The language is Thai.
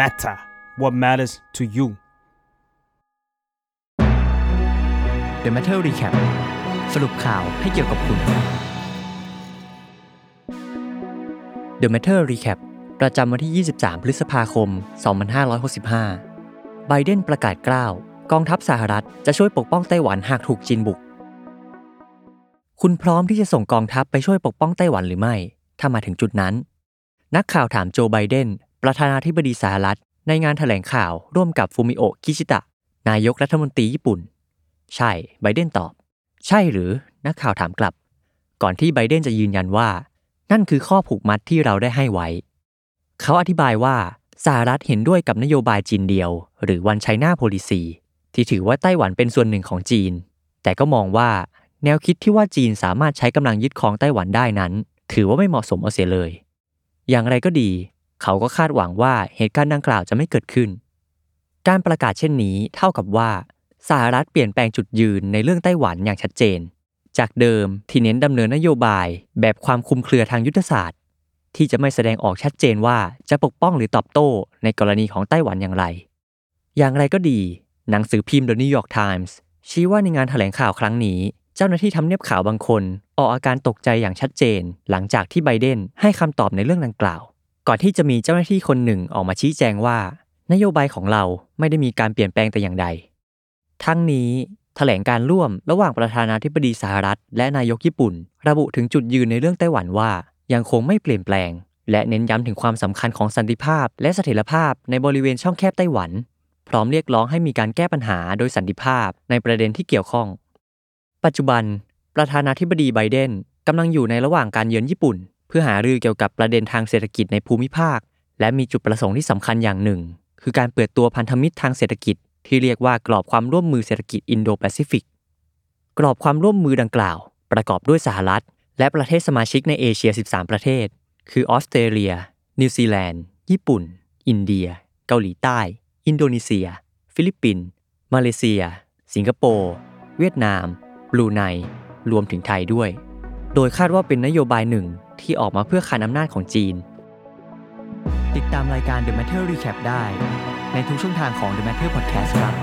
matter what matters to you The Matter Recap สรุปข่าวให้เกี่ยวกับคุณ The Matter Recap ประจำวันที่ 23 พฤษภาคม 2565 ไบเดนประกาศกล้าว กองทัพสหรัฐจะช่วยปกป้องไต้หวันหากถูกจีนบุก คุณพร้อมที่จะส่งกองทัพไปช่วยปกป้องไต้หวันหรือไม่ ถ้ามาถึงจุดนั้น นักข่าวถามโจไบเดน ประธานาธิบดีสหรัฐ ในงานถแถลงข่าวร่วมกับฟูมิโอะกิชิตะ นายกรัฐมนตรีญี่ปุ่น ใช่ ไบเดนตอบ ใช่หรือ นักข่าวถามกลับ ก่อนที่ไบเดนจะยืนยันว่า นั่นคือข้อผูกมัดที่เราได้ให้ไว้ เขาอธิบายว่าสหรัฐเห็นด้วยกับนโยบายจีนเดียว หรือวันไชน่าโพลิซีที่ถือว่าไต้หวันเป็นส่วนหนึ่งของจีน แต่ก็มองว่า แนวคิดที่ว่าจีนสามารถใช้กำลังยึดครองไต้หวันได้นั้น ถือว่าไม่เหมาะสมเอาเสียเลย อย่างไรก็ดี เขาก็คาดหวังว่าเหตุการณ์ดังกล่าวจะไม่เกิดขึ้น การประกาศเช่นนี้เท่ากับว่าสหรัฐเปลี่ยนแปลงจุดยืนในเรื่องไต้หวันอย่างชัดเจน จากเดิมที่เน้นดำเนินนโยบายแบบความคุมเครือทางยุทธศาสตร์ ที่จะไม่แสดงออกชัดเจนว่าจะปกป้องหรือตอบโต้ในกรณีของไต้หวันอย่างไร อย่างไรก็ดี หนังสือพิมพ์ The New York Times ชี้ว่าในงานแถลงข่าวครั้งนี้ เจ้าหน้าที่ทำเนียบข่าวบางคน ออกอาการตกใจอย่างชัดเจน หลังจากที่ไบเดนให้คำตอบในเรื่องดังกล่าว ก่อนที่จะมีเจ้าหน้าที่คนหนึ่งออกมาชี้แจงว่า นโยบายของเราไม่ได้มีการเปลี่ยนแปลงแต่อย่างใด ทั้งนี้แถลงการร่วมระหว่างประธานาธิบดีสหรัฐ และนายกญี่ปุ่น ระบุถึงจุดยืนในเรื่องไต้หวันว่า ยังคงไม่เปลี่ยนแปลง และเน้นย้ำถึงความสำคัญของสันติภาพ และเสถียรภาพในบริเวณช่องแคบไต้หวัน พร้อมเรียกร้องให้มีการแก้ปัญหาโดยสันติภาพในประเด็นที่เกี่ยวข้อง ปัจจุบัน ประธานาธิบดีไบเดนกำลังอยู่ในระหว่างการเยือนญี่ปุ่น เพื่อหารือเกี่ยวกับประเด็นทางเศรษฐกิจในภูมิภาค และมีจุดประสงค์ที่สำคัญอย่างหนึ่ง คือการเปิดตัวพันธมิตรทางเศรษฐกิจ ที่เรียกว่ากรอบความร่วมมือเศรษฐกิจอินโดแปซิฟิกกรอบความร่วมมือดังกล่าว ประกอบด้วยสหรัฐ และประเทศสมาชิกในเอเชีย 13 ประเทศ คือออสเตรเลีย นิวซีแลนด์ ญี่ปุ่น อินเดีย เกาหลีใต้ อินโดนีเซีย ฟิลิปปินส์ มาเลเซีย สิงคโปร์ เวียดนามบรูไน รวมถึงไทยด้วย โดยคาดว่าเป็นนโยบายหนึ่ง ที่ออกมาเพื่อคานอำนาจของจีน ติดตามรายการ The Matter Recap ได้ ในทุกช่องทางของ The Matter Podcast ครับ